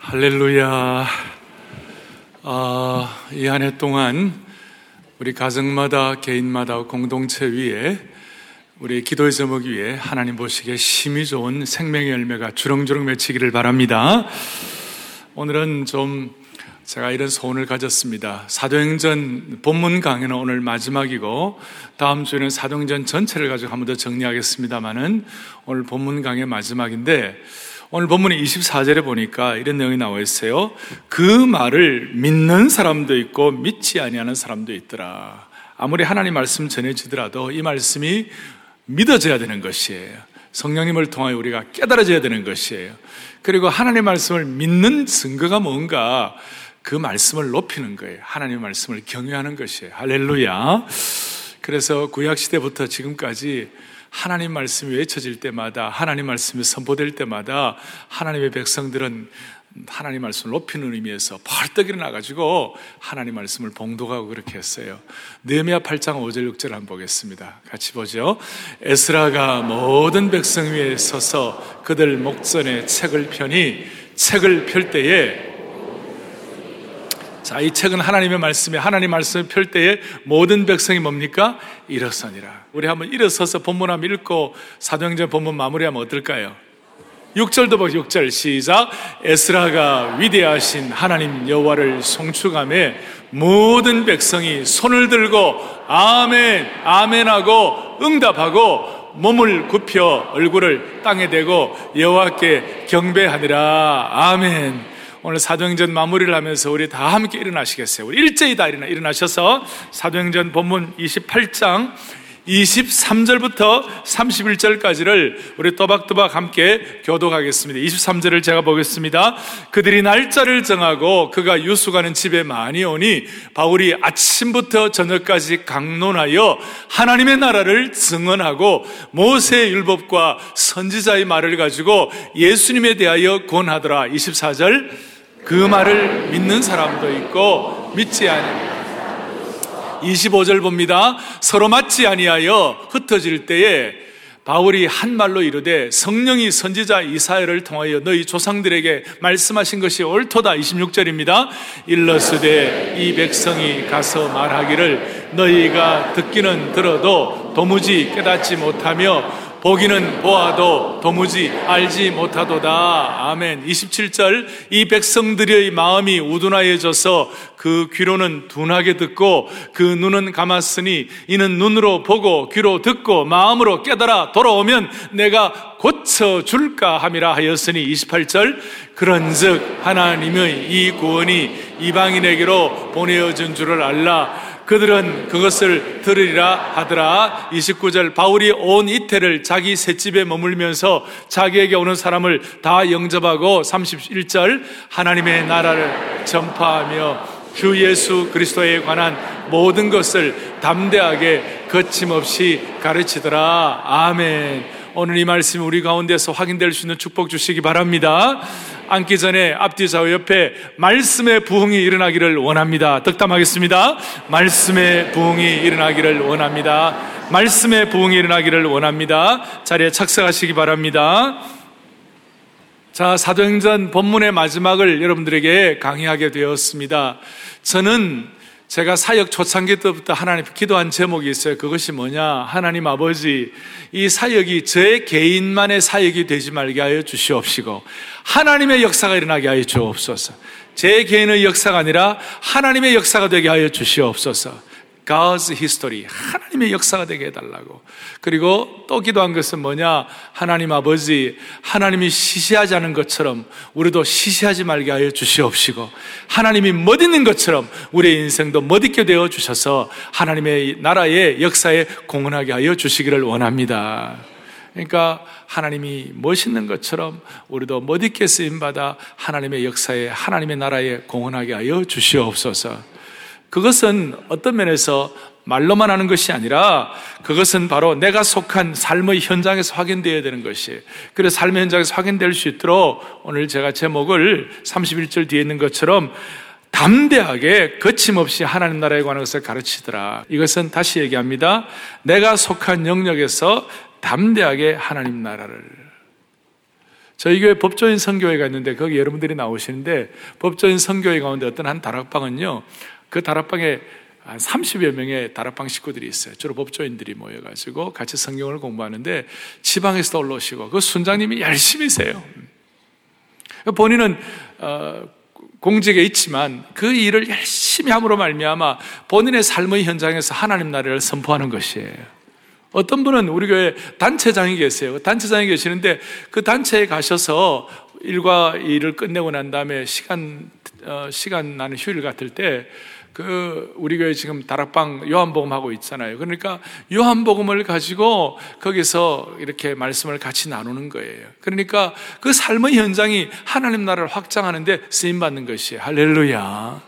할렐루야. 아, 이 한 해 동안 우리 가정마다 개인마다 공동체 위에 우리 기도의 제목 위에 하나님 보시기에 힘이 좋은 생명의 열매가 주렁주렁 맺히기를 바랍니다. 오늘은 좀 제가 이런 소원을 가졌습니다. 사도행전 본문 강의는 오늘 마지막이고 다음 주에는 사도행전 전체를 가지고 한 번 더 정리하겠습니다만은 오늘 본문 강의 마지막인데 오늘 본문의 24절에 보니까 이런 내용이 나와 있어요. 그 말을 믿는 사람도 있고 믿지 아니하는 사람도 있더라. 아무리 하나님 말씀 전해지더라도 이 말씀이 믿어져야 되는 것이에요. 성령님을 통하여 우리가 깨달아져야 되는 것이에요. 그리고 하나님 말씀을 믿는 증거가 뭔가 그 말씀을 높이는 거예요. 하나님 말씀을 경외하는 것이에요. 할렐루야. 그래서 구약시대부터 지금까지 하나님 말씀이 외쳐질 때마다 하나님 말씀이 선포될 때마다 하나님의 백성들은 하나님 말씀을 높이는 의미에서 벌떡 일어나 가지고 하나님 말씀을 봉독하고 그렇게 했어요. 느헤미야 8장 5절 6절 한번 보겠습니다. 같이 보죠. 에스라가 모든 백성 위에 서서 그들 목전에 책을 펴니 책을 펼 때에 자, 이 책은 하나님의 말씀에 하나님 말씀을 펼 때에 모든 백성이 뭡니까? 일어서니라. 우리 한번 일어서서 본문 한번 읽고 사도행전 본문 마무리하면 어떨까요? 6절도 보죠. 6절 시작. 에스라가 위대하신 하나님 여호와를 송축함에 모든 백성이 손을 들고 아멘 아멘하고 응답하고 몸을 굽혀 얼굴을 땅에 대고 여호와께 경배하니라. 아멘. 오늘 사도행전 마무리를 하면서 우리 다 함께 일어나시겠어요? 우리 일제히 다 일어나, 일어나셔서 사도행전 본문 28장 23절부터 31절까지를 우리 또박또박 함께 교독하겠습니다. 23절을 제가 보겠습니다. 그들이 날짜를 정하고 그가 유수가는 집에 많이 오니 바울이 아침부터 저녁까지 강론하여 하나님의 나라를 증언하고 모세의 율법과 선지자의 말을 가지고 예수님에 대하여 권하더라. 24절 그 말을 믿는 사람도 있고 믿지 아니 25절 봅니다. 서로 맞지 아니하여 흩어질 때에 바울이 한 말로 이르되 성령이 선지자 이사야를 통하여 너희 조상들에게 말씀하신 것이 옳도다 26절입니다. 일러스되 이 백성이 가서 말하기를 너희가 듣기는 들어도 도무지 깨닫지 못하며 보기는 보아도 도무지 알지 못하도다. 아멘. 27절 이 백성들의 마음이 우둔하여져서 그 귀로는 둔하게 듣고 그 눈은 감았으니 이는 눈으로 보고 귀로 듣고 마음으로 깨달아 돌아오면 내가 고쳐 줄까 함이라 하였으니 28절 그런즉 하나님의 이 구원이 이방인에게로 보내어진 줄을 알라 그들은 그것을 들으리라 하더라. 29절 바울이 온 이태를 자기 셋집에 머물면서 자기에게 오는 사람을 다 영접하고 31절 하나님의 나라를 전파하며 주 예수 그리스도에 관한 모든 것을 담대하게 거침없이 가르치더라. 아멘. 오늘 이 말씀이 우리 가운데서 확인될 수 있는 축복 주시기 바랍니다. 앉기 전에 앞뒤 좌우 옆에 말씀의 부흥이 일어나기를 원합니다. 덕담하겠습니다. 말씀의 부흥이 일어나기를 원합니다. 말씀의 부흥이 일어나기를 원합니다. 자리에 착석하시기 바랍니다. 자, 사도행전 본문의 마지막을 여러분들에게 강의하게 되었습니다. 저는 제가 사역 초창기 때부터 하나님 기도한 제목이 있어요. 그것이 뭐냐? 하나님 아버지, 이 사역이 저의 개인만의 사역이 되지 말게 하여 주시옵시고, 하나님의 역사가 일어나게 하여 주옵소서. 제 개인의 역사가 아니라 하나님의 역사가 되게 하여 주시옵소서. God's history. 하나님의 역사가 되게 해달라고. 그리고 또 기도한 것은 뭐냐? 하나님 아버지, 하나님이 시시하지 않은 것처럼 우리도 시시하지 말게 하여 주시옵시고, 하나님이 멋있는 것처럼 우리의 인생도 멋있게 되어 주셔서 하나님의 나라의 역사에 공헌하게 하여 주시기를 원합니다. 그러니까 하나님이 멋있는 것처럼 우리도 멋있게 쓰임받아 하나님의 역사에 하나님의 나라에 공헌하게 하여 주시옵소서. 그것은 어떤 면에서 말로만 하는 것이 아니라 그것은 바로 내가 속한 삶의 현장에서 확인되어야 되는 것이 그래서 삶의 현장에서 확인될 수 있도록 오늘 제가 제목을 31절 뒤에 있는 것처럼 담대하게 거침없이 하나님 나라에 관한 것을 가르치더라. 이것은 다시 얘기합니다. 내가 속한 영역에서 담대하게 하나님 나라를 저희 교회 법조인 선교회가 있는데 거기 여러분들이 나오시는데 법조인 선교회 가운데 어떤 한 다락방은요. 그 다락방에 한 30여 명의 다락방 식구들이 있어요. 주로 법조인들이 모여가지고 같이 성경을 공부하는데 지방에서 올라오시고 그 순장님이 열심히 세요. 본인은 어, 공직에 있지만 그 일을 열심히 함으로 말미암아 본인의 삶의 현장에서 하나님 나라를 선포하는 것이에요. 어떤 분은 우리 교회 단체장이 계세요. 그 단체장이 계시는데 그 단체에 가셔서 일과 일을 끝내고 난 다음에 시간, 어, 시간 나는 휴일 같을 때 그 우리 교회 지금 다락방 요한복음 하고 있잖아요. 그러니까 요한복음을 가지고 거기서 이렇게 말씀을 같이 나누는 거예요. 그러니까 그 삶의 현장이 하나님 나라를 확장하는데 쓰임 받는 것이에요. 할렐루야.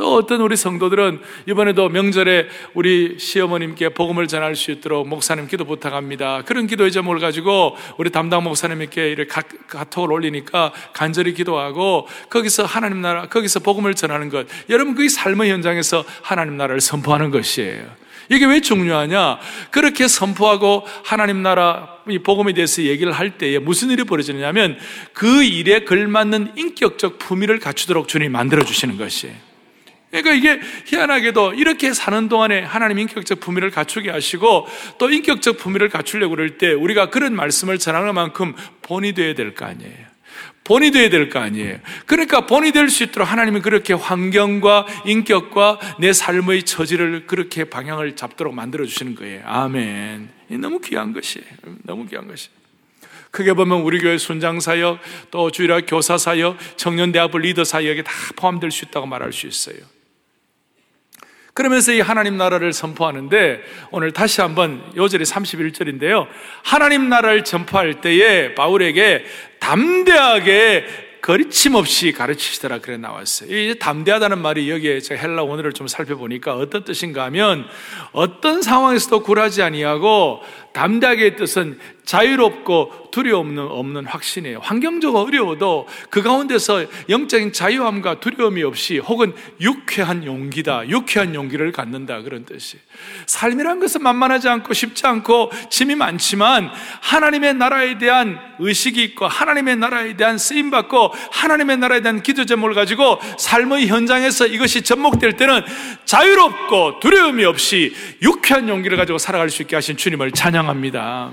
또 어떤 우리 성도들은 이번에도 명절에 우리 시어머님께 복음을 전할 수 있도록 목사님 기도 부탁합니다. 그런 기도의 제목을 가지고 우리 담당 목사님께 이렇게 카톡을 올리니까 간절히 기도하고 거기서 하나님 나라, 거기서 복음을 전하는 것. 여러분, 그게 삶의 현장에서 하나님 나라를 선포하는 것이에요. 이게 왜 중요하냐? 그렇게 선포하고 하나님 나라 이 복음에 대해서 얘기를 할 때에 무슨 일이 벌어지느냐면 그 일에 걸맞는 인격적 품위를 갖추도록 주님이 만들어 주시는 것이에요. 그러니까 이게 희한하게도 이렇게 사는 동안에 하나님 인격적 품위를 갖추게 하시고 또 인격적 품위를 갖추려고 그럴 때 우리가 그런 말씀을 전하는 만큼 본이 되어야 될 거 아니에요. 본이 되어야 될 거 아니에요. 그러니까 본이 될 수 있도록 하나님이 그렇게 환경과 인격과 내 삶의 처지를 그렇게 방향을 잡도록 만들어 주시는 거예요. 아멘. 너무 귀한 것이에요. 너무 귀한 것이에요. 크게 보면 우리 교회 순장 사역, 또 주일학 교사 사역, 청년 대학부 리더 사역에 다 포함될 수 있다고 말할 수 있어요. 그러면서 이 하나님 나라를 선포하는데 오늘 다시 한번 요절이 31절인데요. 하나님 나라를 전파할 때에 바울에게 담대하게 거리침 없이 가르치시더라 그래 나왔어요. 이 담대하다는 말이 여기에 제가 헬라 원어를 좀 살펴보니까 어떤 뜻인가 하면 어떤 상황에서도 굴하지 아니하고 담대하게 뜻은 자유롭고 두려움 없는 확신이에요. 환경적으로 어려워도 그 가운데서 영적인 자유함과 두려움이 없이 혹은 유쾌한 용기다. 유쾌한 용기를 갖는다. 그런 뜻이. 삶이란 것은 만만하지 않고 쉽지 않고 짐이 많지만 하나님의 나라에 대한 의식이 있고 하나님의 나라에 대한 쓰임 받고 하나님의 나라에 대한 기도 제목을 가지고 삶의 현장에서 이것이 접목될 때는 자유롭고 두려움이 없이 유쾌한 용기를 가지고 살아갈 수 있게 하신 주님을 찬양 합니다.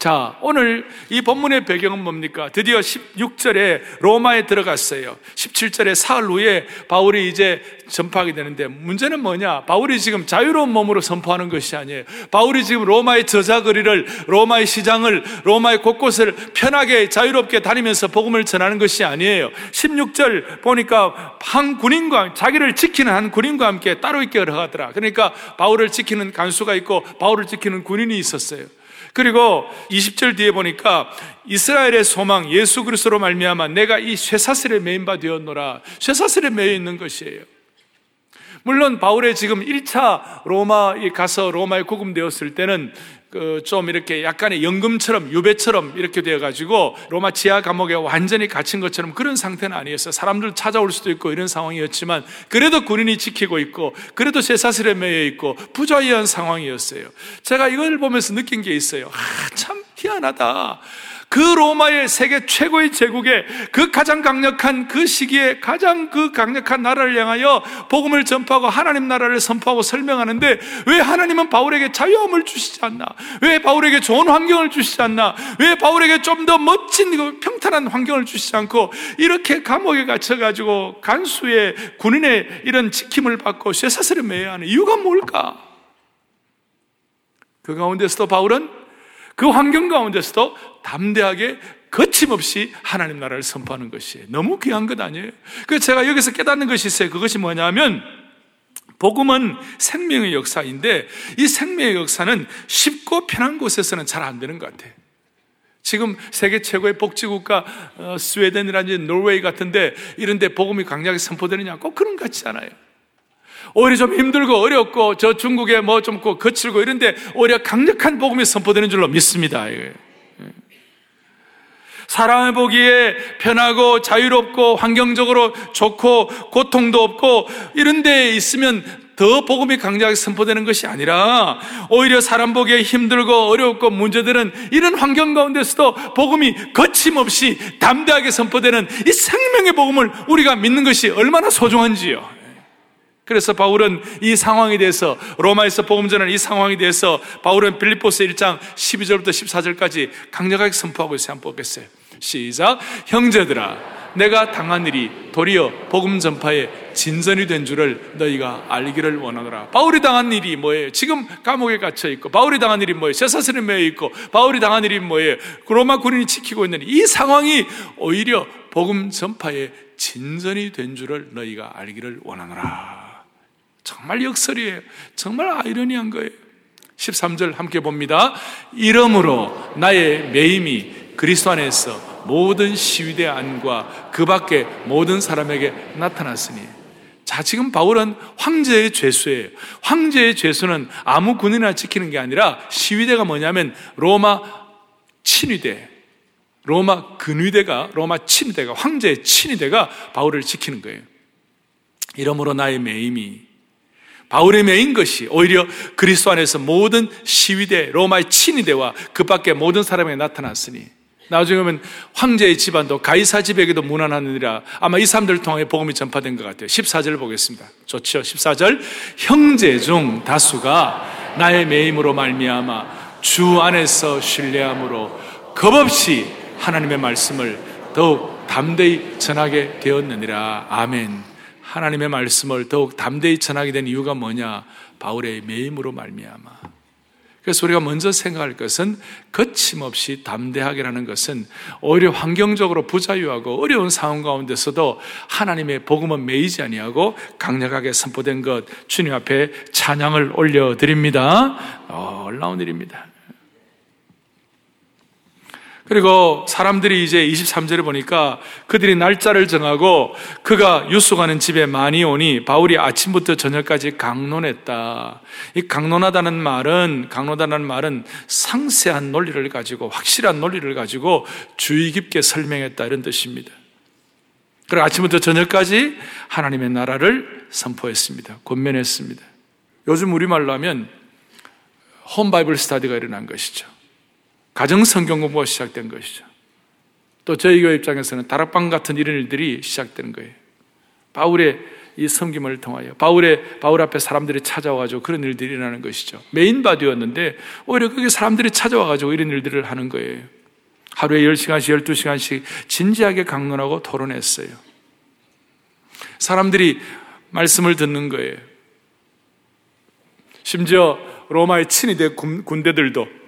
자, 오늘 이 본문의 배경은 뭡니까? 드디어 16절에 로마에 들어갔어요. 17절에 사흘 후에 바울이 이제 전파하게 되는데 문제는 뭐냐? 바울이 지금 자유로운 몸으로 선포하는 것이 아니에요. 바울이 지금 로마의 저자거리를, 로마의 시장을, 로마의 곳곳을 편하게 자유롭게 다니면서 복음을 전하는 것이 아니에요. 16절 보니까 한 군인과, 자기를 지키는 한 군인과 함께 따로 있게 허가하더라. 그러니까 바울을 지키는 간수가 있고 바울을 지키는 군인이 있었어요. 그리고 20절 뒤에 보니까 이스라엘의 소망 예수 그리스도로 말미암아 내가 이 쇠사슬에 매인 바 되었노라. 쇠사슬에 매여 있는 것이에요. 물론 바울의 지금 1차 로마에 가서 로마에 구금되었을 때는 그 좀 이렇게 약간의 연금처럼 유배처럼 이렇게 되어가지고 로마 지하 감옥에 완전히 갇힌 것처럼 그런 상태는 아니었어요. 사람들 찾아올 수도 있고 이런 상황이었지만 그래도 군인이 지키고 있고 그래도 쇠사슬에 매여 있고 부자유한 상황이었어요. 제가 이걸 보면서 느낀 게 있어요. 아, 참 희한하다. 그 로마의 세계 최고의 제국의 그 가장 강력한 그 시기에 가장 그 강력한 나라를 향하여 복음을 전파하고 하나님 나라를 선포하고 설명하는데 왜 하나님은 바울에게 자유함을 주시지 않나? 왜 바울에게 좋은 환경을 주시지 않나? 왜 바울에게 좀 더 멋진 그 평탄한 환경을 주시지 않고 이렇게 감옥에 갇혀가지고 간수의 군인의 이런 지킴을 받고 쇠사슬을 매야 하는 이유가 뭘까? 그 가운데서도 바울은 그 환경 가운데서도 담대하게 거침없이 하나님 나라를 선포하는 것이 너무 귀한 것 아니에요? 그래서 제가 여기서 깨닫는 것이 있어요. 그것이 뭐냐면 복음은 생명의 역사인데 이 생명의 역사는 쉽고 편한 곳에서는 잘 안 되는 것 같아요. 지금 세계 최고의 복지국가 어, 스웨덴이라든지 노르웨이 같은데 이런데 복음이 강력하게 선포되느냐 꼭 그런 것 같지 않아요. 오히려 좀 힘들고 어렵고 저 중국에 뭐 좀 거칠고 이런데 오히려 강력한 복음이 선포되는 줄로 믿습니다. 예. 사람을 보기에 편하고 자유롭고 환경적으로 좋고 고통도 없고 이런 데 있으면 더 복음이 강력하게 선포되는 것이 아니라 오히려 사람 보기에 힘들고 어렵고 문제되는 이런 환경 가운데서도 복음이 거침없이 담대하게 선포되는 이 생명의 복음을 우리가 믿는 것이 얼마나 소중한지요. 그래서 바울은 이 상황에 대해서 로마에서 복음 전하는 이 상황에 대해서 바울은 빌립보스 1장 12절부터 14절까지 강력하게 선포하고 있어요. 한번 보겠어요. 시작. 형제들아 내가 당한 일이 도리어 복음 전파에 진전이 된 줄을 너희가 알기를 원하노라. 바울이 당한 일이 뭐예요? 지금 감옥에 갇혀 있고, 바울이 당한 일이 뭐예요? 쇠사슬에 매여 있고, 바울이 당한 일이 뭐예요? 로마 군인이 지키고 있는 이 상황이 오히려 복음 전파에 진전이 된 줄을 너희가 알기를 원하노라. 정말 역설이에요. 정말 아이러니한 거예요. 13절 함께 봅니다. 이러므로 나의 매임이 그리스도 안에서 모든 시위대 안과 그 밖에 모든 사람에게 나타났으니 자, 지금 바울은 황제의 죄수예요. 황제의 죄수는 아무 군인이나 지키는 게 아니라 시위대가 뭐냐면 로마 친위대, 로마 근위대가, 로마 친위대가, 황제의 친위대가 바울을 지키는 거예요. 이러므로 나의 매임이 바울의 메인 것이 오히려 그리스도 안에서 모든 시위대, 로마의 친위대와 그 밖에 모든 사람에게 나타났으니 나중에 보면 황제의 집안도 가이사 집에게도 무난하느니라 아마 이 사람들 통해 복음이 전파된 것 같아요. 14절 보겠습니다. 좋죠. 14절 형제 중 다수가 나의 매임으로 말미암아 주 안에서 신뢰함으로 겁없이 하나님의 말씀을 더욱 담대히 전하게 되었느니라. 아멘. 하나님의 말씀을 더욱 담대히 전하게 된 이유가 뭐냐? 바울의 매임으로 말미암아. 그래서 우리가 먼저 생각할 것은 거침없이 담대하게라는 것은 오히려 환경적으로 부자유하고 어려운 상황 가운데서도 하나님의 복음은 매이지 아니하고 강력하게 선포된 것 주님 앞에 찬양을 올려드립니다. 어, 놀라운 일입니다. 그리고 사람들이 이제 23절에 보니까 그들이 날짜를 정하고 그가 유숙하는 집에 많이 오니 바울이 아침부터 저녁까지 강론했다. 이 강론하다는 말은, 강론하다는 말은 상세한 논리를 가지고, 확실한 논리를 가지고 주의 깊게 설명했다. 이런 뜻입니다. 그리고 아침부터 저녁까지 하나님의 나라를 선포했습니다. 권면했습니다. 요즘 우리말로 하면 홈바이블 스타디가 일어난 것이죠. 가정 성경 공부가 시작된 것이죠. 또 저희 교회 입장에서는 다락방 같은 이런 일들이 시작되는 거예요. 바울의 이 섬김을 통하여 바울의 바울 앞에 사람들이 찾아와가지고 그런 일들이 일어나는 것이죠. 메인 바디였는데 오히려 그게 사람들이 찾아와가지고 이런 일들을 하는 거예요. 하루에 10시간씩, 12시간씩 진지하게 강론하고 토론했어요. 사람들이 말씀을 듣는 거예요. 심지어 로마의 친위대 군대들도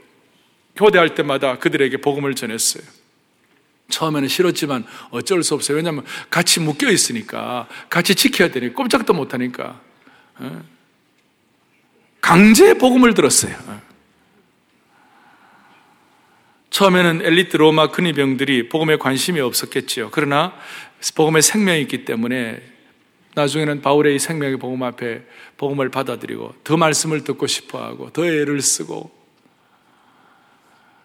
교대할 때마다 그들에게 복음을 전했어요. 처음에는 싫었지만 어쩔 수 없어요. 왜냐하면 같이 묶여 있으니까 같이 지켜야 되니 꼼짝도 못 하니까 어? 강제 복음을 들었어요. 어. 처음에는 엘리트 로마 근위병들이 복음에 관심이 없었겠지요. 그러나 복음에 생명이 있기 때문에 나중에는 바울의 생명의 복음 앞에 복음을 받아들이고 더 말씀을 듣고 싶어 하고 더 애를 쓰고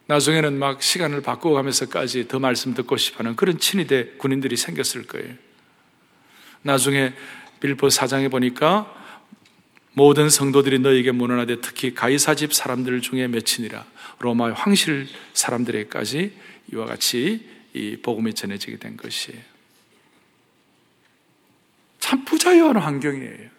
나중에는 막 시간을 바꾸어가면서까지 더 말씀 듣고 싶어하는 그런 친위대 군인들이 생겼을 거예요. 나중에 빌보 사장에 보니까 모든 성도들이 너에게 문안하되 특히 가이사 집 사람들 중에 몇이니라 로마의 황실 사람들에게까지 이와 같이 이 복음이 전해지게 된 것이에요. 참 부자유한 환경이에요.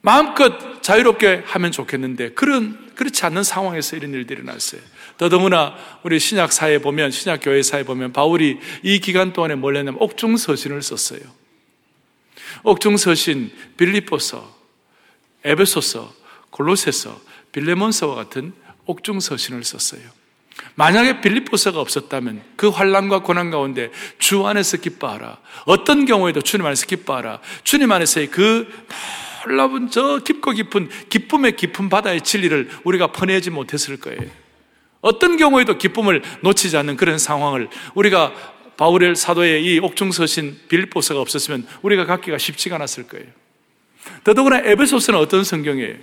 마음껏 자유롭게 하면 좋겠는데 그런 그렇지 않는 상황에서 이런 일들이 났어요. 더더구나 우리 신약 사에 보면 신약 교회 사에 보면 바울이 이 기간 동안에 뭘 했냐면 옥중 서신을 썼어요. 옥중 서신 빌리포서, 에베소서, 골로새서, 빌레몬서와 같은 옥중 서신을 썼어요. 만약에 빌립보서가 없었다면 그 환란과 고난 가운데 주 안에서 기뻐하라. 어떤 경우에도 주님 안에서 기뻐하라. 주님 안에서의 그 놀라운 저 깊고 깊은 기쁨의 깊은 바다의 진리를 우리가 퍼내지 못했을 거예요. 어떤 경우에도 기쁨을 놓치지 않는 그런 상황을 우리가 바울의 사도의 이 옥중서신 빌보서가 없었으면 우리가 갖기가 쉽지가 않았을 거예요. 더더구나 에베소서는 어떤 성경이에요?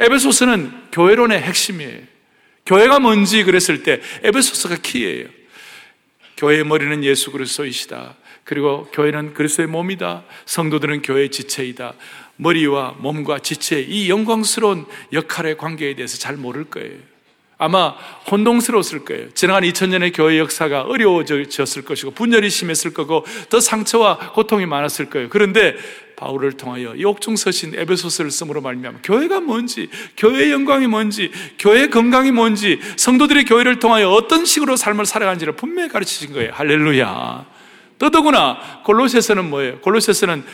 에베소서는 교회론의 핵심이에요. 교회가 뭔지 그랬을 때 에베소서가 키예요. 교회의 머리는 예수 그리스도이시다. 그리고 교회는 그리스도의 몸이다. 성도들은 교회의 지체이다. 머리와 몸과 지체 이 영광스러운 역할의 관계에 대해서 잘 모를 거예요. 아마 혼동스러웠을 거예요. 지나간 2000년의 교회 역사가 어려워졌을 것이고 분열이 심했을 거고 더 상처와 고통이 많았을 거예요. 그런데 바울을 통하여 이 옥중서신 에베소서를 쓰므로 말미암아 교회가 뭔지, 교회의 영광이 뭔지, 교회의 건강이 뭔지, 성도들의 교회를 통하여 어떤 식으로 삶을 살아가는지를 분명히 가르치신 거예요. 할렐루야. 더더구나 골로새서는 뭐예요? 골로새서는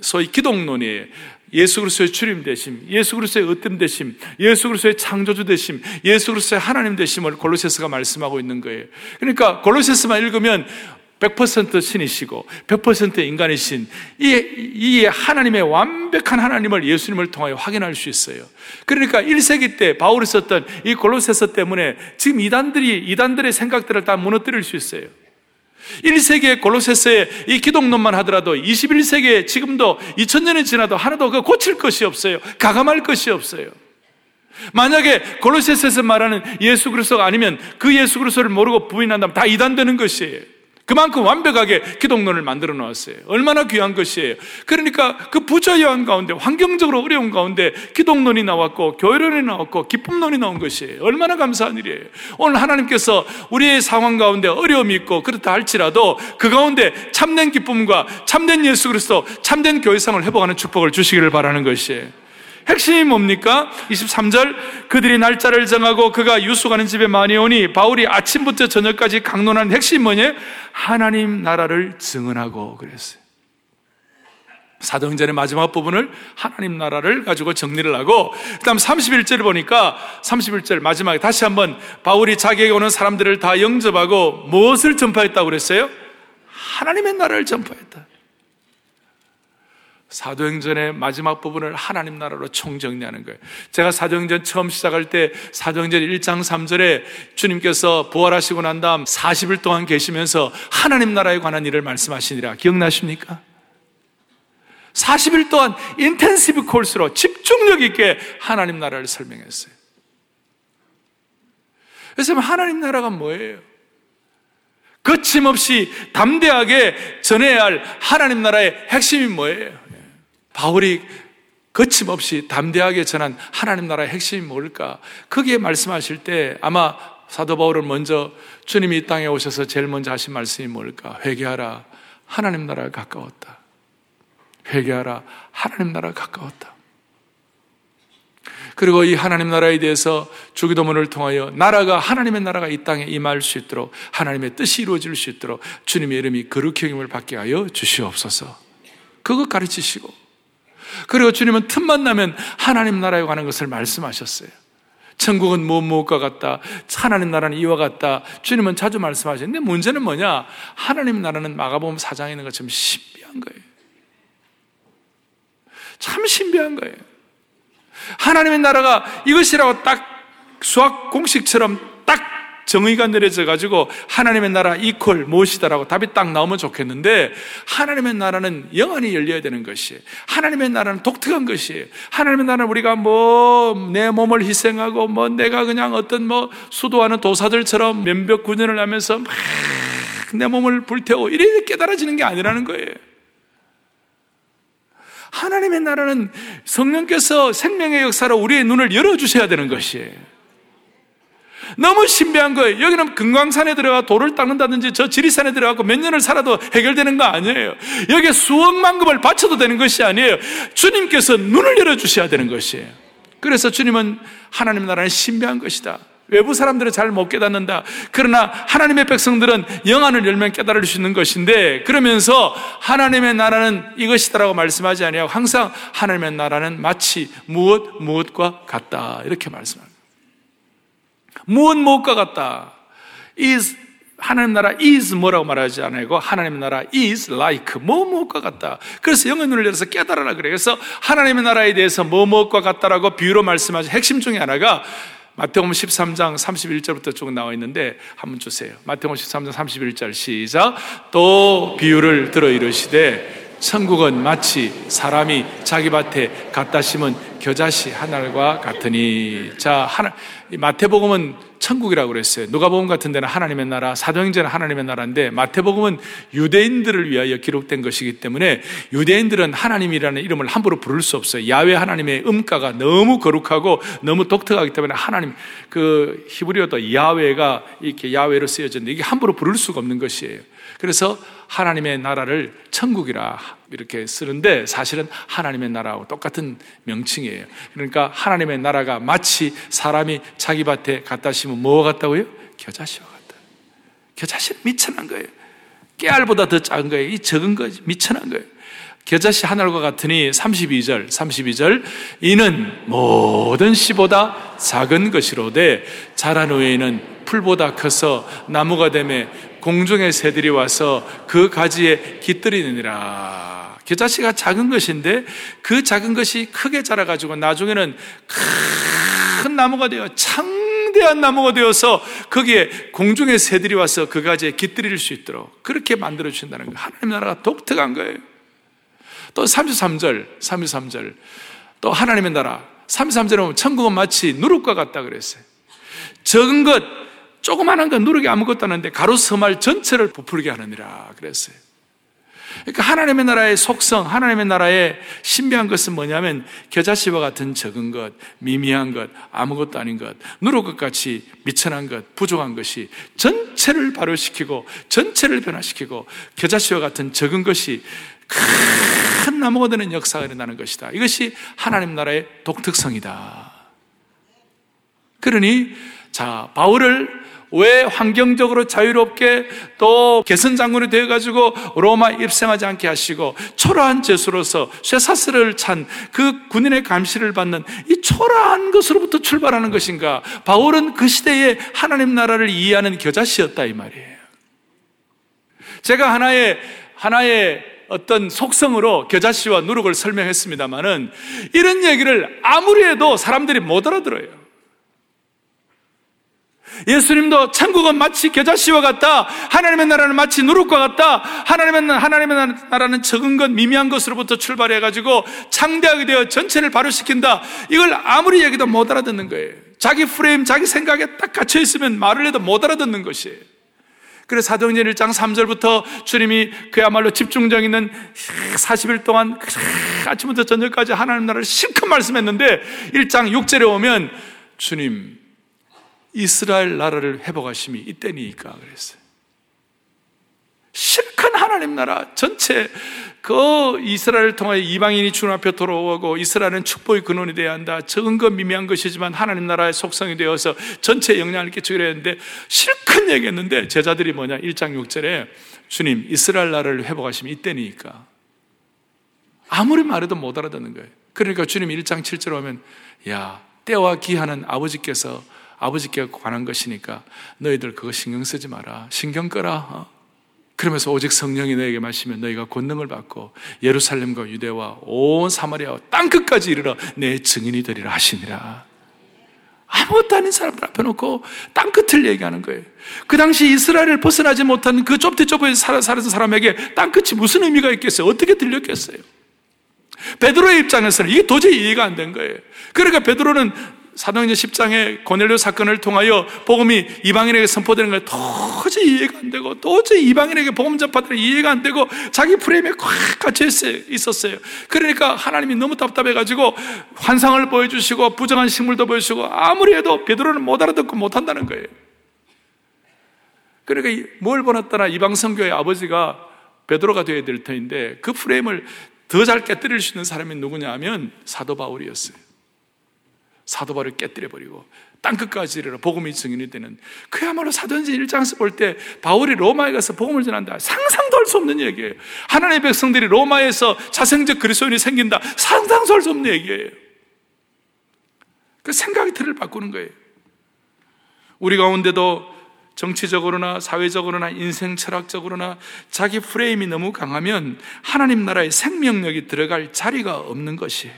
소위 기독론이에요. 예수 그리스도의 주님 되심, 예수 그리스도의 으뜸 되심, 예수 그리스도의 창조주 되심, 예수 그리스도의 하나님 되심을 골로새서가 말씀하고 있는 거예요. 그러니까 골로새서만 읽으면 100% 신이시고 100% 인간이신 이, 이 하나님의 완벽한 하나님을 예수님을 통하여 확인할 수 있어요. 그러니까 1세기 때 바울이 썼던 이 골로새서 때문에 지금 이단들이 이단들의 생각들을 다 무너뜨릴 수 있어요. 1세기의 골로새서의 이 기독론만 하더라도 21세기에 지금도 2000년이 지나도 하나도 그 고칠 것이 없어요. 가감할 것이 없어요. 만약에 골로새서에서 말하는 예수 그리스도가 아니면 그 예수 그리스도를 모르고 부인한다면 다 이단되는 것이에요. 그만큼 완벽하게 기독론을 만들어 놓았어요. 얼마나 귀한 것이에요. 그러니까 그 부자여한 가운데 환경적으로 어려운 가운데 기독론이 나왔고 교회론이 나왔고 기쁨론이 나온 것이에요. 얼마나 감사한 일이에요. 오늘 하나님께서 우리의 상황 가운데 어려움이 있고 그렇다 할지라도 그 가운데 참된 기쁨과 참된 예수 그리스도 참된 교회상을 회복하는 축복을 주시기를 바라는 것이에요. 핵심이 뭡니까? 23절 그들이 날짜를 정하고 그가 유숙하는 집에 많이 오니 바울이 아침부터 저녁까지 강론한 핵심이 뭐냐? 하나님 나라를 증언하고 그랬어요. 사도행전의 마지막 부분을 하나님 나라를 가지고 정리를 하고 그다음 31절을 보니까 31절 마지막에 다시 한번 바울이 자기에게 오는 사람들을 다 영접하고 무엇을 전파했다고 그랬어요? 하나님의 나라를 전파했다. 사도행전의 마지막 부분을 하나님 나라로 총정리하는 거예요. 제가 사도행전 처음 시작할 때 사도행전 1장 3절에 주님께서 부활하시고 난 다음 40일 동안 계시면서 하나님 나라에 관한 일을 말씀하시니라. 기억나십니까? 40일 동안 인텐시브 콜스로 집중력 있게 하나님 나라를 설명했어요. 그래서 하나님 나라가 뭐예요? 거침없이 담대하게 전해야 할 하나님 나라의 핵심이 뭐예요? 바울이 거침없이 담대하게 전한 하나님 나라의 핵심이 뭘까? 거기에 말씀하실 때 아마 사도 바울은 먼저 주님이 이 땅에 오셔서 제일 먼저 하신 말씀이 뭘까? 회개하라. 하나님 나라가 가까웠다. 회개하라. 하나님 나라가 가까웠다. 그리고 이 하나님 나라에 대해서 주기도문을 통하여 나라가 하나님의 나라가 이 땅에 임할 수 있도록 하나님의 뜻이 이루어질 수 있도록 주님의 이름이 거룩히 여김을 받게 하여 주시옵소서. 그것 가르치시고 그리고 주님은 틈만 나면 하나님 나라에 관한 것을 말씀하셨어요. 천국은 무엇 무엇과 같다. 하나님 나라는 이와 같다. 주님은 자주 말씀하셨는데 문제는 뭐냐? 하나님 나라는 마가복음 사장에 있는 것처럼 신비한 거예요. 참 신비한 거예요. 하나님의 나라가 이것이라고 딱 수학 공식처럼 딱 정의가 내려져 가지고 하나님의 나라 이퀄 무엇이다라고 답이 딱 나오면 좋겠는데 하나님의 나라는 영원히 열려야 되는 것이에요. 하나님의 나라는 독특한 것이에요. 하나님의 나라는 우리가 뭐 내 몸을 희생하고 뭐 내가 그냥 어떤 뭐 수도하는 도사들처럼 면벽 군연을 하면서 막 내 몸을 불태우고 이래 깨달아지는 게 아니라는 거예요. 하나님의 나라는 성령께서 생명의 역사로 우리의 눈을 열어주셔야 되는 것이에요. 너무 신비한 거예요. 여기는 금강산에 들어가 돌을 닦는다든지 저 지리산에 들어가고 몇 년을 살아도 해결되는 거 아니에요. 여기에 수억만 금을 바쳐도 되는 것이 아니에요. 주님께서 눈을 열어주셔야 되는 것이에요. 그래서 주님은 하나님 나라는 신비한 것이다. 외부 사람들은 잘 못 깨닫는다. 그러나 하나님의 백성들은 영안을 열면 깨달을 수 있는 것인데 그러면서 하나님의 나라는 이것이다라고 말씀하지 아니하고 항상 하나님의 나라는 마치 무엇 무엇과 같다 이렇게 말씀합니다. 무엇 무엇과 같다. is 하나님 나라 is 뭐라고 말하지 않고 하나님 나라 is like 뭐 무엇과 같다. 그래서 영의 눈을 열어서 깨달아라 그래요. 그래서 하나님의 나라에 대해서 뭐 무엇과 같다라고 비유로 말씀하신 핵심 중에 하나가 마태복음 13장 31절부터 쭉 나와 있는데 한번 주세요. 마태복음 13장 31절 시작. 또 비유를 들어 이르시되 천국은 마치 사람이 자기 밭에 갖다 심은 겨자씨 하나과 같으니 자 하나 마태복음은 천국이라고 그랬어요. 누가복음 같은 데는 하나님의 나라, 사도행전은 하나님의 나라인데 마태복음은 유대인들을 위하여 기록된 것이기 때문에 유대인들은 하나님이라는 이름을 함부로 부를 수 없어요. 야외 하나님의 음가가 너무 거룩하고 너무 독특하기 때문에 하나님 그 히브리어도 야외가 이렇게 야외로 쓰여졌는데 이게 함부로 부를 수가 없는 것이에요. 그래서 하나님의 나라를 천국이라 이렇게 쓰는데 사실은 하나님의 나라하고 똑같은 명칭이에요. 그러니까 하나님의 나라가 마치 사람이 자기 밭에 갖다 심으면 뭐 같다고요? 겨자씨와 같다. 겨자씨는 미천한 거예요. 깨알보다 더 작은 거예요. 이 적은 거지. 미천한 거예요. 겨자씨 하늘과 같으니 32절, 32절. 이는 모든 씨보다 작은 것이로되 자란 후에는 풀보다 커서 나무가 되매 공중의 새들이 와서 그 가지에 깃들이느니라. 겨자씨가 작은 것인데 그 작은 것이 크게 자라가지고 나중에는 큰 나무가 되어 창대한 나무가 되어서 거기에 공중의 새들이 와서 그 가지에 깃들일 수 있도록 그렇게 만들어 주신다는 거예요. 하나님 나라가 독특한 거예요. 또 33절, 33절. 또 하나님의 나라. 33절에 보면 천국은 마치 누룩과 같다 그랬어요. 적은 것, 조그만한 건 누르기 아무것도 하는데 가로 서말 전체를 부풀게 하느니라 그랬어요. 그러니까 하나님의 나라의 속성, 하나님의 나라의 신비한 것은 뭐냐면 겨자씨와 같은 적은 것, 미미한 것, 아무것도 아닌 것, 누룩 것 같이 미천한 것, 부족한 것이 전체를 발효시키고 전체를 변화시키고 겨자씨와 같은 적은 것이 큰 나무가 되는 역사가 일어나는 것이다. 이것이 하나님 나라의 독특성이다. 그러니 자 바울을 왜 환경적으로 자유롭게 또 개선 장군이 되어 가지고 로마 입생하지 않게 하시고 초라한 죄수로서 쇠사슬을 찬 그 군인의 감시를 받는 이 초라한 것으로부터 출발하는 것인가? 바울은 그 시대에 하나님 나라를 이해하는 겨자씨였다 이 말이에요. 제가 하나의 하나의 어떤 속성으로 겨자씨와 누룩을 설명했습니다만은 이런 얘기를 아무리 해도 사람들이 못 알아들어요. 예수님도 천국은 마치 겨자씨와 같다. 하나님의 나라는 마치 누룩과 같다. 하나님의, 하나님의 나라는 적은 것, 미미한 것으로부터 출발해가지고 창대하게 되어 전체를 발효시킨다. 이걸 아무리 얘기도 못 알아듣는 거예요. 자기 프레임, 자기 생각에 딱 갇혀있으면 말을 해도 못 알아듣는 것이에요. 그래서 사도행전 1장 3절부터 주님이 그야말로 집중력 있는 40일 동안 아침부터 저녁까지 하나님 나라를 실컷 말씀했는데 1장 6절에 오면 주님 이스라엘 나라를 회복하심이 이때니까 그랬어요. 실컷 하나님 나라 전체 그 이스라엘을 통하여 이방인이 주님 앞에 돌아오고 이스라엘은 축복의 근원이 되어야 한다. 적은 것 미미한 것이지만 하나님 나라의 속성이 되어서 전체 영향을 끼치기로 했는데 실컷 얘기했는데 제자들이 뭐냐 1장 6절에 주님 이스라엘 나라를 회복하시면 이때니까 아무리 말해도 못 알아듣는 거예요. 그러니까 주님 1장 7절 오면 야 때와 기하는 아버지께서 아버지께 관한 것이니까 너희들 그거 신경 쓰지 마라. 신경 꺼라. 어? 그러면서 오직 성령이 너에게 마시면 너희가 권능을 받고 예루살렘과 유대와 온 사마리아와 땅 끝까지 이르러 내 증인이 되리라 하시니라. 아무것도 아닌 사람들 앞에 놓고 땅 끝을 얘기하는 거예요. 그 당시 이스라엘을 벗어나지 못한 그 좁디 좁은 살았던 사람에게 땅 끝이 무슨 의미가 있겠어요? 어떻게 들렸겠어요? 베드로의 입장에서는 이게 도저히 이해가 안 된 거예요. 그러니까 베드로는 사도행전 10장의 고넬료 사건을 통하여 복음이 이방인에게 선포되는 걸 도저히 이해가 안 되고 도저히 이방인에게 복음 전파들이 이해가 안 되고 자기 프레임에 꽉 갇혀 있었어요. 그러니까 하나님이 너무 답답해가지고 환상을 보여주시고 부정한 식물도 보여주시고 아무리 해도 베드로는 못 알아듣고 못 한다는 거예요. 그러니까 뭘 보냈더라 이방 성교의 아버지가 베드로가 되어야 될 터인데 그 프레임을 더 잘 깨뜨릴 수 있는 사람이 누구냐 하면 사도 바울이었어요. 사도 바울을 깨뜨려 버리고 땅끝까지 이르러 복음이 증인이 되는 그야말로 사도행전 1장에서 볼 때 바울이 로마에 가서 복음을 전한다. 상상도 할 수 없는 얘기예요. 하나님의 백성들이 로마에서 자생적 그리스도인이 생긴다. 상상도 할 수 없는 얘기예요. 그 생각의 틀을 바꾸는 거예요. 우리 가운데도 정치적으로나 사회적으로나 인생 철학적으로나 자기 프레임이 너무 강하면 하나님 나라의 생명력이 들어갈 자리가 없는 것이에요.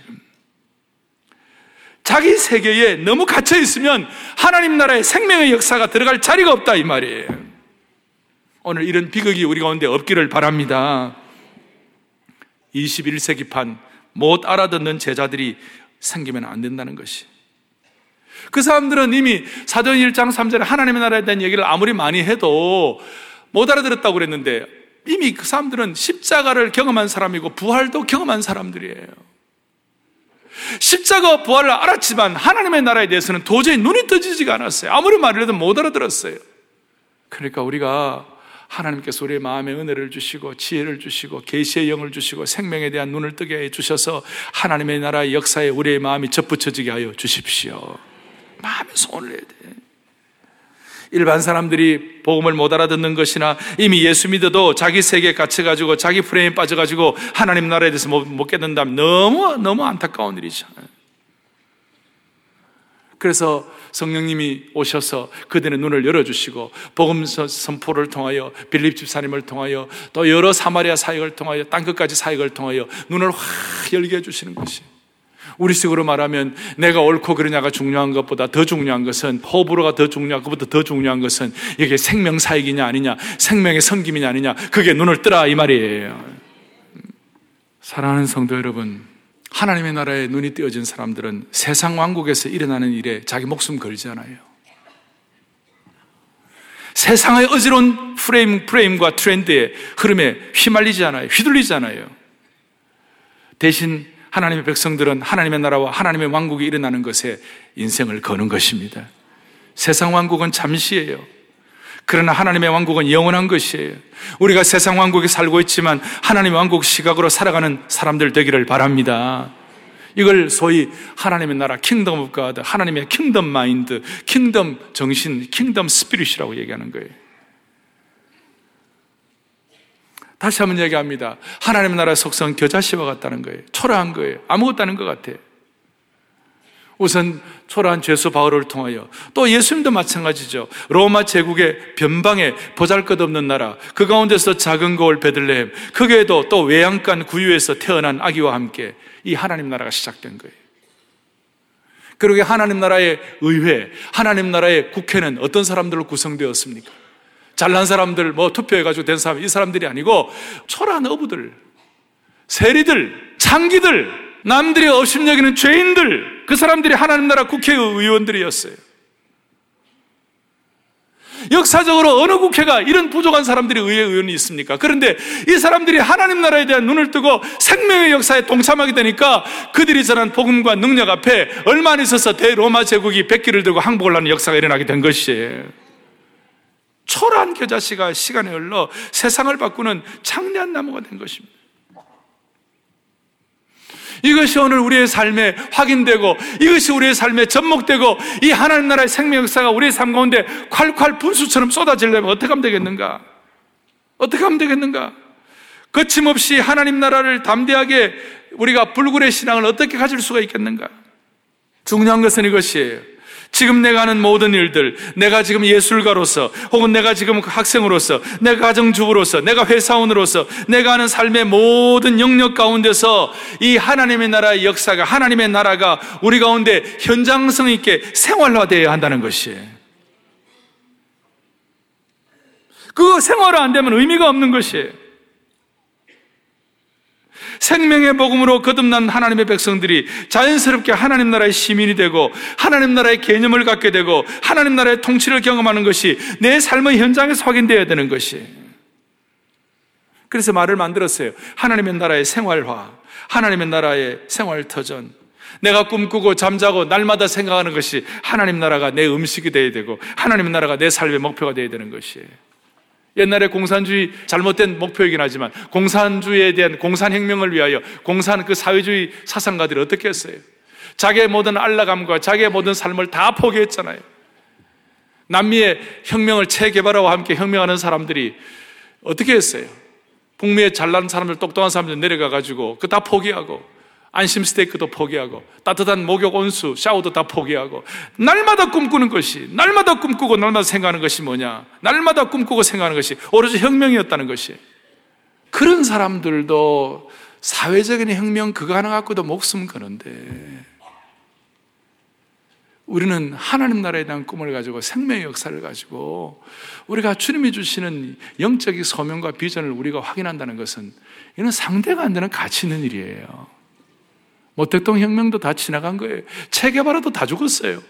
자기 세계에 너무 갇혀 있으면 하나님 나라의 생명의 역사가 들어갈 자리가 없다 이 말이에요. 오늘 이런 비극이 우리 가운데 없기를 바랍니다. 21세기판 못 알아듣는 제자들이 생기면 안 된다는 것이. 그 사람들은 이미 사도행 1장 3절에 하나님의 나라에 대한 얘기를 아무리 많이 해도 못 알아들었다고 그랬는데 이미 그 사람들은 십자가를 경험한 사람이고 부활도 경험한 사람들이에요. 십자가 부활을 알았지만 하나님의 나라에 대해서는 도저히 눈이 떠지지가 않았어요. 아무리 말을 해도 못 알아들었어요. 그러니까 우리가 하나님께서 우리의 마음에 은혜를 주시고 지혜를 주시고 계시의 영을 주시고 생명에 대한 눈을 뜨게 해 주셔서 하나님의 나라의 역사에 우리의 마음이 접붙여지게 하여 주십시오. 마음에 손을 내야 돼. 일반 사람들이 복음을 못 알아듣는 것이나 이미 예수 믿어도 자기 세계에 갇혀가지고 자기 프레임에 빠져가지고 하나님 나라에 대해서 못, 못 깨닫는다면 너무, 너무 안타까운 일이잖아요. 그래서 성령님이 오셔서 그들의 눈을 열어주시고 복음 선포를 통하여 빌립 집사님을 통하여 또 여러 사마리아 사역을 통하여 땅끝까지 사역을 통하여 눈을 확 열게 해주시는 것이 우리식으로 말하면 내가 옳고 그러냐가 중요한 것보다 더 중요한 것은 호불호가 더 중요한 것보다 더 중요한 것은 이게 생명 사역이냐 아니냐 생명의 섬김이냐 아니냐 그게 눈을 뜨라 이 말이에요 사랑하는 성도 여러분 하나님의 나라에 눈이 띄어진 사람들은 세상 왕국에서 일어나는 일에 자기 목숨 걸지 않아요. 세상의 어지러운 프레임, 프레임과 트렌드의 흐름에 휘말리지 않아요. 휘둘리지 않아요. 대신 하나님의 백성들은 하나님의 나라와 하나님의 왕국이 일어나는 것에 인생을 거는 것입니다. 세상 왕국은 잠시예요. 그러나 하나님의 왕국은 영원한 것이에요. 우리가 세상 왕국에 살고 있지만 하나님의 왕국 시각으로 살아가는 사람들 되기를 바랍니다. 이걸 소위 하나님의 나라 Kingdom of God, 하나님의 kingdom mind, kingdom 정신, kingdom spirit이라고 얘기하는 거예요. 다시 한번 얘기합니다. 하나님의 나라 속성 겨자씨와 같다는 거예요. 초라한 거예요. 아무것도 아닌 것 같아요. 우선 초라한 죄수 바울을 통하여 또 예수님도 마찬가지죠. 로마 제국의 변방에 보잘것없는 나라 그 가운데서 작은 거울 베들레헴 그게도 또 외양간 구유에서 태어난 아기와 함께 이 하나님 나라가 시작된 거예요. 그러게 하나님 나라의 의회, 하나님 나라의 국회는 어떤 사람들로 구성되었습니까? 잘난 사람들, 뭐 투표해가지고 된 사람, 이 사람들이 아니고 초라한 어부들, 세리들, 창기들, 남들이 업심여기는 죄인들, 그 사람들이 하나님 나라 국회의원들이었어요. 역사적으로 어느 국회가 이런 부족한 사람들이 의회 의원이 있습니까? 그런데 이 사람들이 하나님 나라에 대한 눈을 뜨고 생명의 역사에 동참하게 되니까 그들이 전한 복음과 능력 앞에 얼마 안 있어서 대로마 제국이 백기를 들고 항복을 하는 역사가 일어나게 된 것이에요. 초라한 겨자씨가 시간에 흘러 세상을 바꾸는 창대한 나무가 된 것입니다. 이것이 오늘 우리의 삶에 확인되고 이것이 우리의 삶에 접목되고 이 하나님 나라의 생명 역사가 우리의 삶 가운데 콸콸 분수처럼 쏟아지려면 어떻게 하면 되겠는가? 어떻게 하면 되겠는가? 거침없이 하나님 나라를 담대하게 우리가 불굴의 신앙을 어떻게 가질 수가 있겠는가? 중요한 것은 이것이에요. 지금 내가 하는 모든 일들, 내가 지금 예술가로서, 혹은 내가 지금 학생으로서, 내가 가정주부로서, 내가 회사원으로서, 내가 하는 삶의 모든 영역 가운데서 이 하나님의 나라의 역사가, 하나님의 나라가 우리 가운데 현장성 있게 생활화되어야 한다는 것이에요. 그 생활화 안 되면 의미가 없는 것이에요. 생명의 복음으로 거듭난 하나님의 백성들이 자연스럽게 하나님 나라의 시민이 되고 하나님 나라의 개념을 갖게 되고 하나님 나라의 통치를 경험하는 것이 내 삶의 현장에서 확인되어야 되는 것이. 그래서 말을 만들었어요. 하나님의 나라의 생활화, 하나님의 나라의 생활터전. 내가 꿈꾸고 잠자고 날마다 생각하는 것이 하나님 나라가 내 음식이 되어야 되고 하나님 나라가 내 삶의 목표가 되어야 되는 것이에요. 옛날에 공산주의 잘못된 목표이긴 하지만 공산주의에 대한 공산혁명을 위하여 공산 그 사회주의 사상가들이 어떻게 했어요? 자기의 모든 안락감과 자기의 모든 삶을 다 포기했잖아요. 남미의 혁명을 체개발화와 함께 혁명하는 사람들이 어떻게 했어요? 북미의 잘난 사람들, 똑똑한 사람들 내려가 가지고 그 다 포기하고 안심 스테이크도 포기하고 따뜻한 목욕 온수, 샤워도 다 포기하고 날마다 꿈꾸는 것이 날마다 꿈꾸고 날마다 생각하는 것이 뭐냐? 날마다 꿈꾸고 생각하는 것이 오로지 혁명이었다는 것이 그런 사람들도 사회적인 혁명 그거 하나 갖고도 목숨 거는데 우리는 하나님 나라에 대한 꿈을 가지고 생명의 역사를 가지고 우리가 주님이 주시는 영적인 소명과 비전을 우리가 확인한다는 것은 이는 상대가 안 되는 가치 있는 일이에요. 뭐 모택동 혁명도 다 지나간 거예요. 체계바라도 다 죽었어요.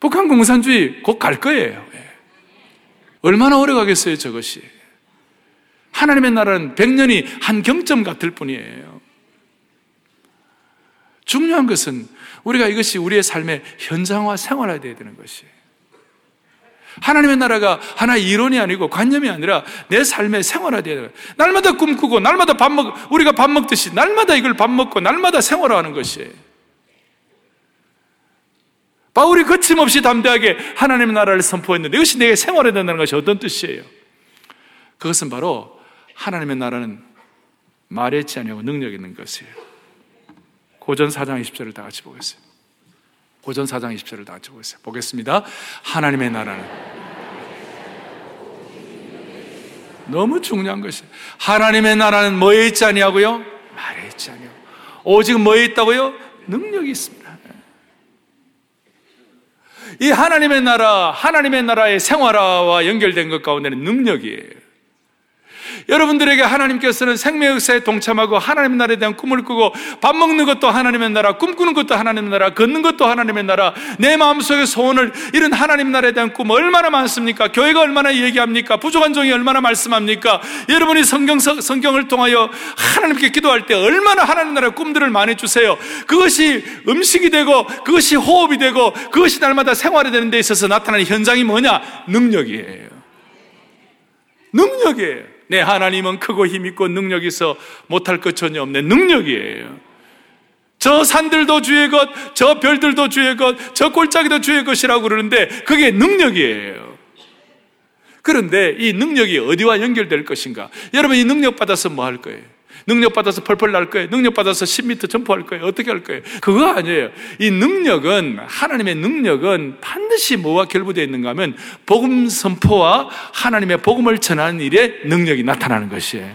북한 공산주의 곧 갈 거예요. 예. 얼마나 오래 가겠어요, 저것이. 하나님의 나라는 백년이 한 경점 같을 뿐이에요. 중요한 것은 우리가 이것이 우리의 삶의 현장화 생활화 되어야 되는 것이에요. 하나님의 나라가 하나의 이론이 아니고 관념이 아니라 내 삶의 생활화되어야 돼요. 날마다 꿈꾸고 날마다 밥 먹, 우리가 밥 먹듯이 날마다 이걸 밥 먹고 날마다 생활화하는 것이에요. 바울이 거침없이 담대하게 하나님의 나라를 선포했는데 이것이 내게 생활해야 된다는 것이 어떤 뜻이에요? 그것은 바로 하나님의 나라는 말했지 아니하고 능력 있는 것이에요. 고전 4장 20절을 다 같이 보겠어요. 고전 4장 20절을 다 같이 보겠어요. 보겠습니다. 하나님의 나라는 너무 중요한 것이에요. 하나님의 나라는 뭐에 있지 아니하고요? 말에 있지 아니하고. 오직 뭐에 있다고요? 능력이 있습니다. 이 하나님의 나라, 하나님의 나라의 생활화와 연결된 것 가운데는 능력이에요. 여러분들에게 하나님께서는 생명 역사에 동참하고 하나님의 나라에 대한 꿈을 꾸고 밥 먹는 것도 하나님의 나라, 꿈꾸는 것도 하나님의 나라, 걷는 것도 하나님의 나라, 내 마음속의 소원을 이런 하나님 나라에 대한 꿈 얼마나 많습니까? 교회가 얼마나 얘기합니까? 부족한 종이 얼마나 말씀합니까? 여러분이 성경, 성경을 통하여 하나님께 기도할 때 얼마나 하나님 나라의 꿈들을 많이 주세요. 그것이 음식이 되고 그것이 호흡이 되고 그것이 날마다 생활이 되는 데 있어서 나타나는 현장이 뭐냐? 능력이에요. 능력이에요. 내 하나님은 크고 힘있고 능력 있어 못할 것 전혀 없는 능력이에요. 저 산들도 주의 것, 저 별들도 주의 것, 저 골짜기도 주의 것이라고 그러는데 그게 능력이에요. 그런데 이 능력이 어디와 연결될 것인가? 여러분 이 능력 받아서 뭐 할 거예요? 능력 받아서 펄펄 날 거예요. 능력 받아서 10m 점프할 거예요. 어떻게 할 거예요? 그거 아니에요. 이 능력은 하나님의 능력은 반드시 뭐와 결부되어 있는가 하면 복음 선포와 하나님의 복음을 전하는 일에 능력이 나타나는 것이에요.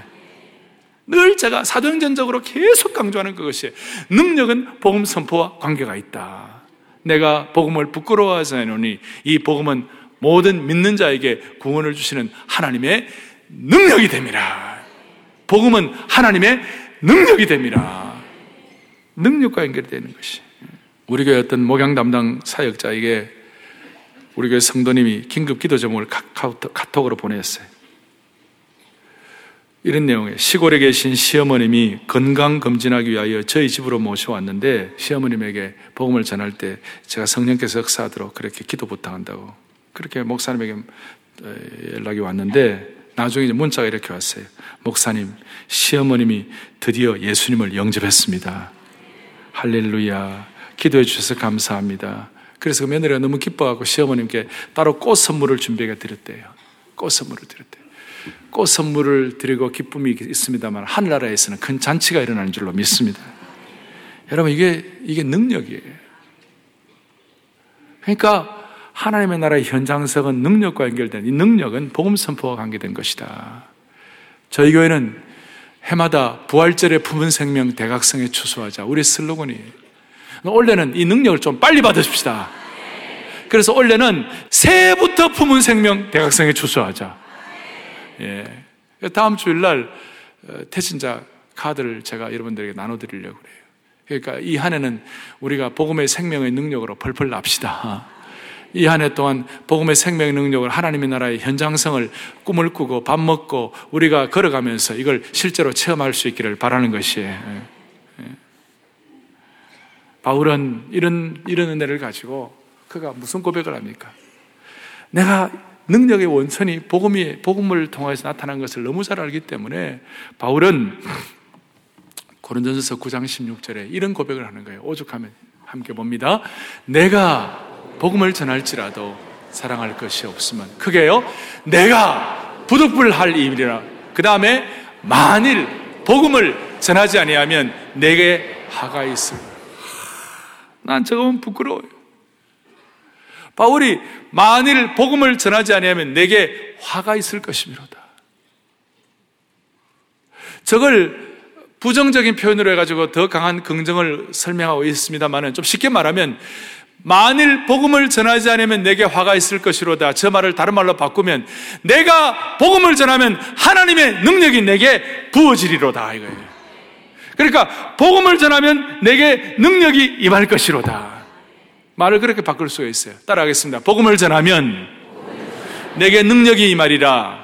늘 제가 사도행전적으로 계속 강조하는 그것이에요. 능력은 복음 선포와 관계가 있다. 내가 복음을 부끄러워하지 않으니 이 복음은 모든 믿는 자에게 구원을 주시는 하나님의 능력이 됩니다. 복음은 하나님의 능력이 됩니다. 능력과 연결되는 것이. 우리 교회 어떤 목양 담당 사역자에게 우리 교회 성도님이 긴급 기도 제목을 카톡으로 보냈어요. 이런 내용에 시골에 계신 시어머님이 건강 검진하기 위하여 저희 집으로 모셔왔는데 시어머님에게 복음을 전할 때 제가 성령께서 역사하도록 그렇게 기도 부탁한다고 그렇게 목사님에게 연락이 왔는데 나중에 문자가 이렇게 왔어요. 목사님, 시어머님이 드디어 예수님을 영접했습니다. 할렐루야. 기도해 주셔서 감사합니다. 그래서 그 며느리가 너무 기뻐하고 시어머님께 따로 꽃 선물을 준비해 드렸대요. 꽃 선물을 드렸대요. 꽃 선물을 드리고 기쁨이 있습니다만 하늘나라에서는 큰 잔치가 일어나는 줄로 믿습니다. 여러분 이게 이게 능력이에요. 그러니까 하나님의 나라의 현장성은 능력과 연결된 이 능력은 복음 선포와 관계된 것이다. 저희 교회는 해마다 부활절에 품은 생명 대각성에 추수하자. 우리 슬로건이 올해는 이 능력을 좀 빨리 받으십시다. 그래서 올해는 새해부터 품은 생명 대각성에 추수하자. 예. 다음 주일날 어, 태신자 카드를 제가 여러분들에게 나눠드리려고 그래요. 그러니까 이 한 해는 우리가 복음의 생명의 능력으로 펄펄 납시다. 이 한 해 동안 복음의 생명 능력을 하나님의 나라의 현장성을 꿈을 꾸고 밥 먹고 우리가 걸어가면서 이걸 실제로 체험할 수 있기를 바라는 것이에요. 예. 예. 바울은 이런, 이런 은혜를 가지고 그가 무슨 고백을 합니까? 내가 능력의 원천이 복음이, 복음을 통해서 나타난 것을 너무 잘 알기 때문에 바울은 고린전서 9장 16절에 이런 고백을 하는 거예요. 오죽하면 함께 봅니다. 내가 복음을 전할지라도 사랑할 것이 없으면. 그게요 내가 부득불할 일이라. 그 다음에 만일 복음을 전하지 아니하면 내게 화가 있을. 난 저거면 부끄러워요. 바울이 만일 복음을 전하지 아니하면 내게 화가 있을 것이미로다. 저걸 부정적인 표현으로 해가지고 더 강한 긍정을 설명하고 있습니다만은 좀 쉽게 말하면 만일 복음을 전하지 않으면 내게 화가 있을 것이로다. 저 말을 다른 말로 바꾸면 내가 복음을 전하면 하나님의 능력이 내게 부어지리로다 이거예요. 그러니까 복음을 전하면 내게 능력이 임할 것이로다. 말을 그렇게 바꿀 수가 있어요. 따라하겠습니다. 복음을 전하면 내게 능력이 이 말이라.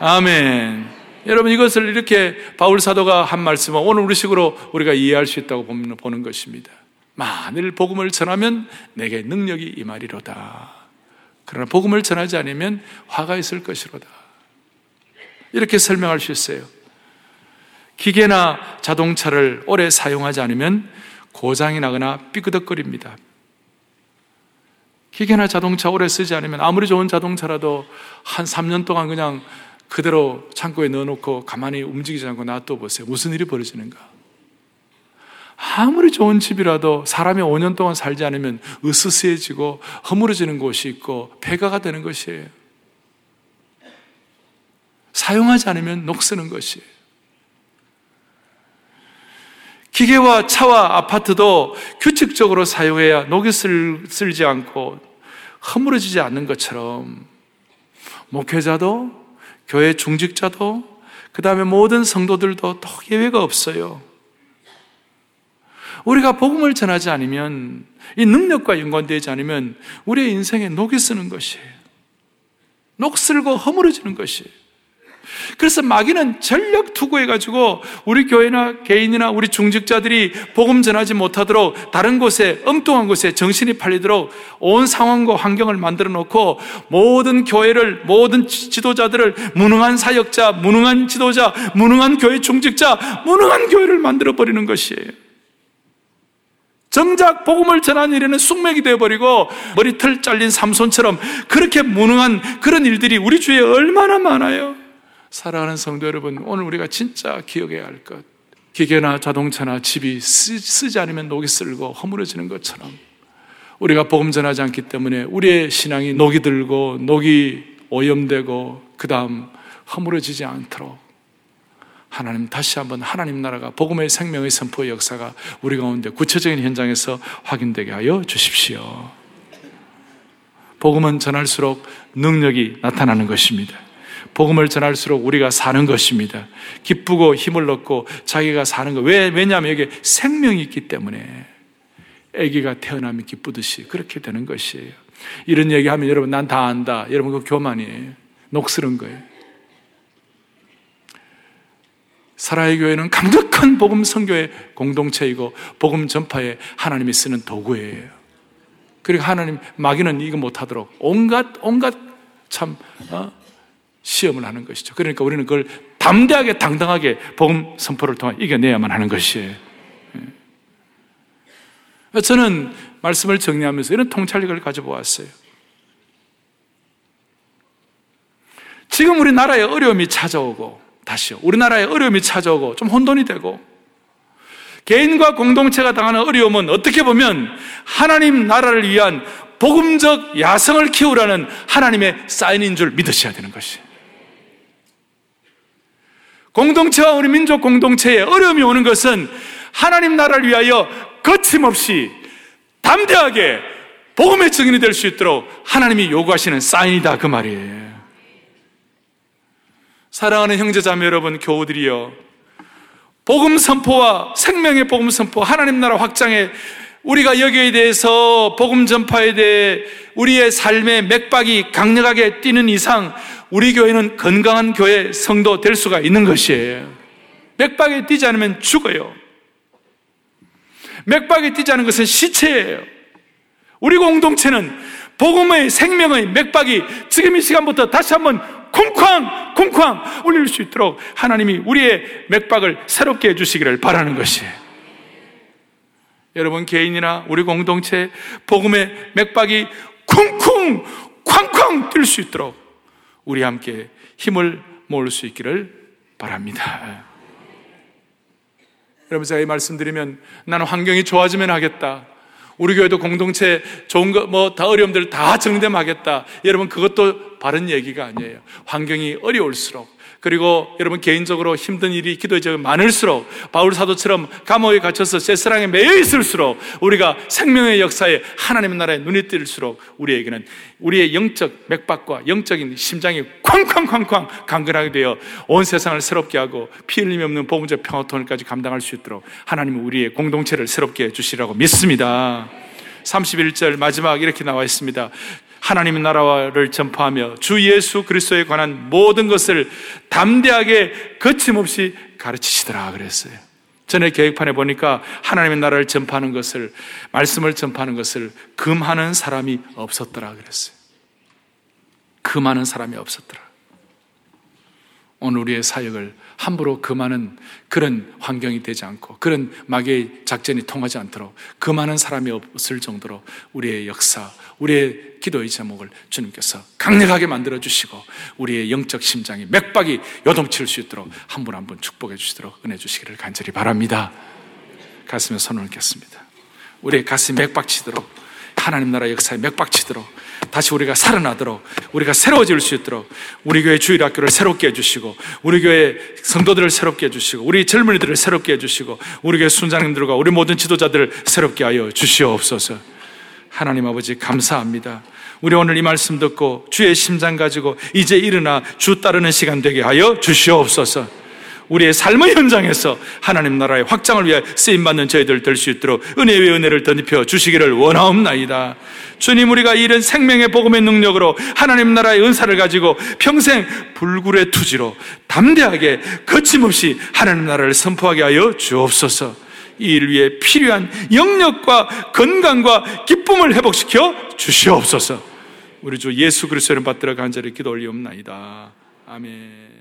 아멘. 여러분 이것을 이렇게 바울 사도가 한 말씀은 오늘 우리식으로 우리가 이해할 수 있다고 보는 것입니다. 만일 복음을 전하면 내게 능력이 이 말이로다. 그러나 복음을 전하지 않으면 화가 있을 것이로다. 이렇게 설명할 수 있어요. 기계나 자동차를 오래 사용하지 않으면 고장이 나거나 삐그덕거립니다. 기계나 자동차 오래 쓰지 않으면 아무리 좋은 자동차라도 한 3년 동안 그냥 그대로 창고에 넣어놓고 가만히 움직이지 않고 놔둬 보세요. 무슨 일이 벌어지는가? 아무리 좋은 집이라도 사람이 5년 동안 살지 않으면 으스스해지고 허물어지는 곳이 있고 폐가가 되는 것이에요. 사용하지 않으면 녹쓰는 것이에요. 기계와 차와 아파트도 규칙적으로 사용해야 녹이 쓸, 쓸지 않고 허물어지지 않는 것처럼 목회자도 교회 중직자도 그 다음에 모든 성도들도 또 예외가 없어요. 우리가 복음을 전하지 않으면 이 능력과 연관되지 않으면 우리의 인생에 녹이 쓰는 것이에요. 녹슬고 허물어지는 것이에요. 그래서 마귀는 전력 투구해가지고 우리 교회나 개인이나 우리 중직자들이 복음 전하지 못하도록 다른 곳에 엉뚱한 곳에 정신이 팔리도록 온 상황과 환경을 만들어 놓고 모든 교회를 모든 지도자들을 무능한 사역자, 무능한 지도자, 무능한 교회 중직자, 무능한 교회를 만들어 버리는 것이에요. 정작 복음을 전하는 일에는 숙맥이 되어버리고 머리털 잘린 삼손처럼 그렇게 무능한 그런 일들이 우리 주위에 얼마나 많아요. 사랑하는 성도 여러분, 오늘 우리가 진짜 기억해야 할 것. 기계나 자동차나 집이 쓰, 지 않으면 녹이 쓸고 허물어지는 것처럼 우리가 복음 전하지 않기 때문에 우리의 신앙이 녹이 들고 녹이 오염되고 그 다음 허물어지지 않도록 하나님 다시 한번 하나님 나라가 복음의 생명의 선포의 역사가 우리 가운데 구체적인 현장에서 확인되게 하여 주십시오. 복음은 전할수록 능력이 나타나는 것입니다. 복음을 전할수록 우리가 사는 것입니다. 기쁘고 힘을 얻고 자기가 사는 것. 왜, 왜냐하면 여기 생명이 있기 때문에 아기가 태어나면 기쁘듯이 그렇게 되는 것이에요. 이런 얘기하면 여러분 난 다 안다. 여러분 그 교만이에요. 녹슬은 거예요. 사라의 교회는 강력한 복음 선교의 공동체이고 복음 전파에 하나님이 쓰는 도구예요. 그리고 하나님 마귀는 이거 못하도록 온갖 온갖 참 어? 시험을 하는 것이죠. 그러니까 우리는 그걸 담대하게 당당하게 복음 선포를 통해 이겨내야만 하는 것이에요. 예. 저는 말씀을 정리하면서 이런 통찰력을 가져보았어요. 지금 우리나라에 어려움이 찾아오고 다시요. 우리나라에 어려움이 찾아오고 좀 혼돈이 되고 개인과 공동체가 당하는 어려움은 어떻게 보면 하나님 나라를 위한 복음적 야성을 키우라는 하나님의 사인인 줄 믿으셔야 되는 것이에요. 공동체와 우리 민족 공동체에 어려움이 오는 것은 하나님 나라를 위하여 거침없이 담대하게 복음의 증인이 될 수 있도록 하나님이 요구하시는 사인이다 그 말이에요. 사랑하는 형제자매 여러분 교우들이여 복음 선포와 생명의 복음 선포 하나님 나라 확장에 우리가 여기에 대해서 복음 전파에 대해 우리의 삶의 맥박이 강력하게 뛰는 이상 우리 교회는 건강한 교회 성도 될 수가 있는 것이에요. 맥박에 뛰지 않으면 죽어요. 맥박에 뛰지 않은 것은 시체예요. 우리 공동체는 복음의 생명의 맥박이 지금 이 시간부터 다시 한번 쿵쾅 쿵쾅 울릴 수 있도록 하나님이 우리의 맥박을 새롭게 해주시기를 바라는 것이에요. 여러분 개인이나 우리 공동체 복음의 맥박이 쿵쿵 쾅쾅 뛸 수 있도록 우리 함께 힘을 모을 수 있기를 바랍니다. 여러분 제가 이 말씀드리면 나는 환경이 좋아지면 하겠다. 우리 교회도 공동체 좋은 거, 뭐, 다 어려움들 다 정됨하겠다. 여러분, 그것도 바른 얘기가 아니에요. 환경이 어려울수록, 그리고 여러분 개인적으로 힘든 일이 기도에 많을수록 바울 사도처럼 감옥에 갇혀서 세스랑에 매여 있을수록 우리가 생명의 역사에 하나님의 나라에 눈이 뜰수록 우리에게는 우리의 영적 맥박과 영적인 심장이 쾅쾅쾅쾅 강건하게 되어 온 세상을 새롭게 하고 피 흘림이 없는 복음적 평화통일까지 감당할 수 있도록 하나님은 우리의 공동체를 새롭게 해주시라고 믿습니다. 31절 마지막 이렇게 나와 있습니다. 하나님의 나라를 전파하며 주 예수 그리스도에 관한 모든 것을 담대하게 거침없이 가르치시더라 그랬어요. 전에 계획판에 보니까 하나님의 나라를 전파하는 것을 말씀을 전파하는 것을 금하는 사람이 없었더라 그랬어요. 금하는 사람이 없었더라. 오늘 우리의 사역을 함부로 금하는 그런 환경이 되지 않고 그런 마귀의 작전이 통하지 않도록 금하는 사람이 없을 정도로 우리의 역사, 우리의 기도의 제목을 주님께서 강력하게 만들어 주시고 우리의 영적 심장이 맥박이 요동칠 수 있도록 한 분 한분 축복해 주시도록 은혜 주시기를 간절히 바랍니다. 가슴에 손을 얹겠습니다. 우리의 가슴이 맥박치도록 하나님 나라 역사에 맥박치도록 다시 우리가 살아나도록 우리가 새로워질 수 있도록 우리 교회 주일 학교를 새롭게 해주시고 우리 교회 성도들을 새롭게 해주시고 우리 젊은이들을 새롭게 해주시고 우리 교회 순장님들과 우리 모든 지도자들을 새롭게 하여 주시옵소서. 하나님 아버지 감사합니다. 우리 오늘 이 말씀 듣고 주의 심장 가지고 이제 일어나 주 따르는 시간 되게 하여 주시옵소서 우리의 삶의 현장에서 하나님 나라의 확장을 위해 쓰임받는 저희들 될 수 있도록 은혜 의 은혜를 덧입혀 주시기를 원하옵나이다. 주님 우리가 이런 생명의 복음의 능력으로 하나님 나라의 은사를 가지고 평생 불굴의 투지로 담대하게 거침없이 하나님 나라를 선포하게 하여 주옵소서. 이 일 위해 필요한 영력과 건강과 기쁨을 회복시켜 주시옵소서. 우리 주 예수 그리스도를 받들어 간절히 기도 올리옵나이다. 아멘.